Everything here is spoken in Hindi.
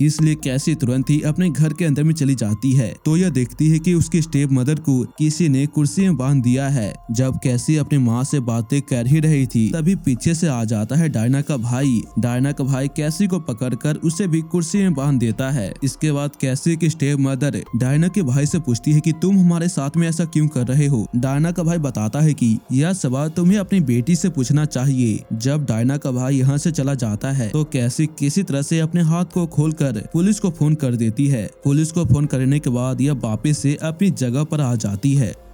इसलिए कैसी तुरंत ही अपने घर के अंदर में चली जाती है। तो यह देखती है कि उसकी स्टेप मदर को किसी ने कुर्सी में बाँध दिया है। जब कैसी अपनी माँ से बातें कर ही रही थी, तभी पीछे से आ जाता है डायना का भाई। डायना का भाई कैसी को पकड़कर उसे भी कुर्सी में बाँध देता है। इसके बाद कैसी की स्टेप मदर डायना के भाई से पूछती है कि तुम हमारे साथ में ऐसा क्यों कर रहे हो? डायना का भाई बताता है कि यह सवाल तुम्हें अपनी बेटी से पूछना चाहिए। जब डायना का भाई यहाँ से चला जाता है तो कैसी किसी तरह से अपने हाथ को खोलकर पुलिस को फ़ोन कर देती है। पुलिस को फ़ोन करने के बाद यह वापिस से अपनी जगह पर आ जाती है।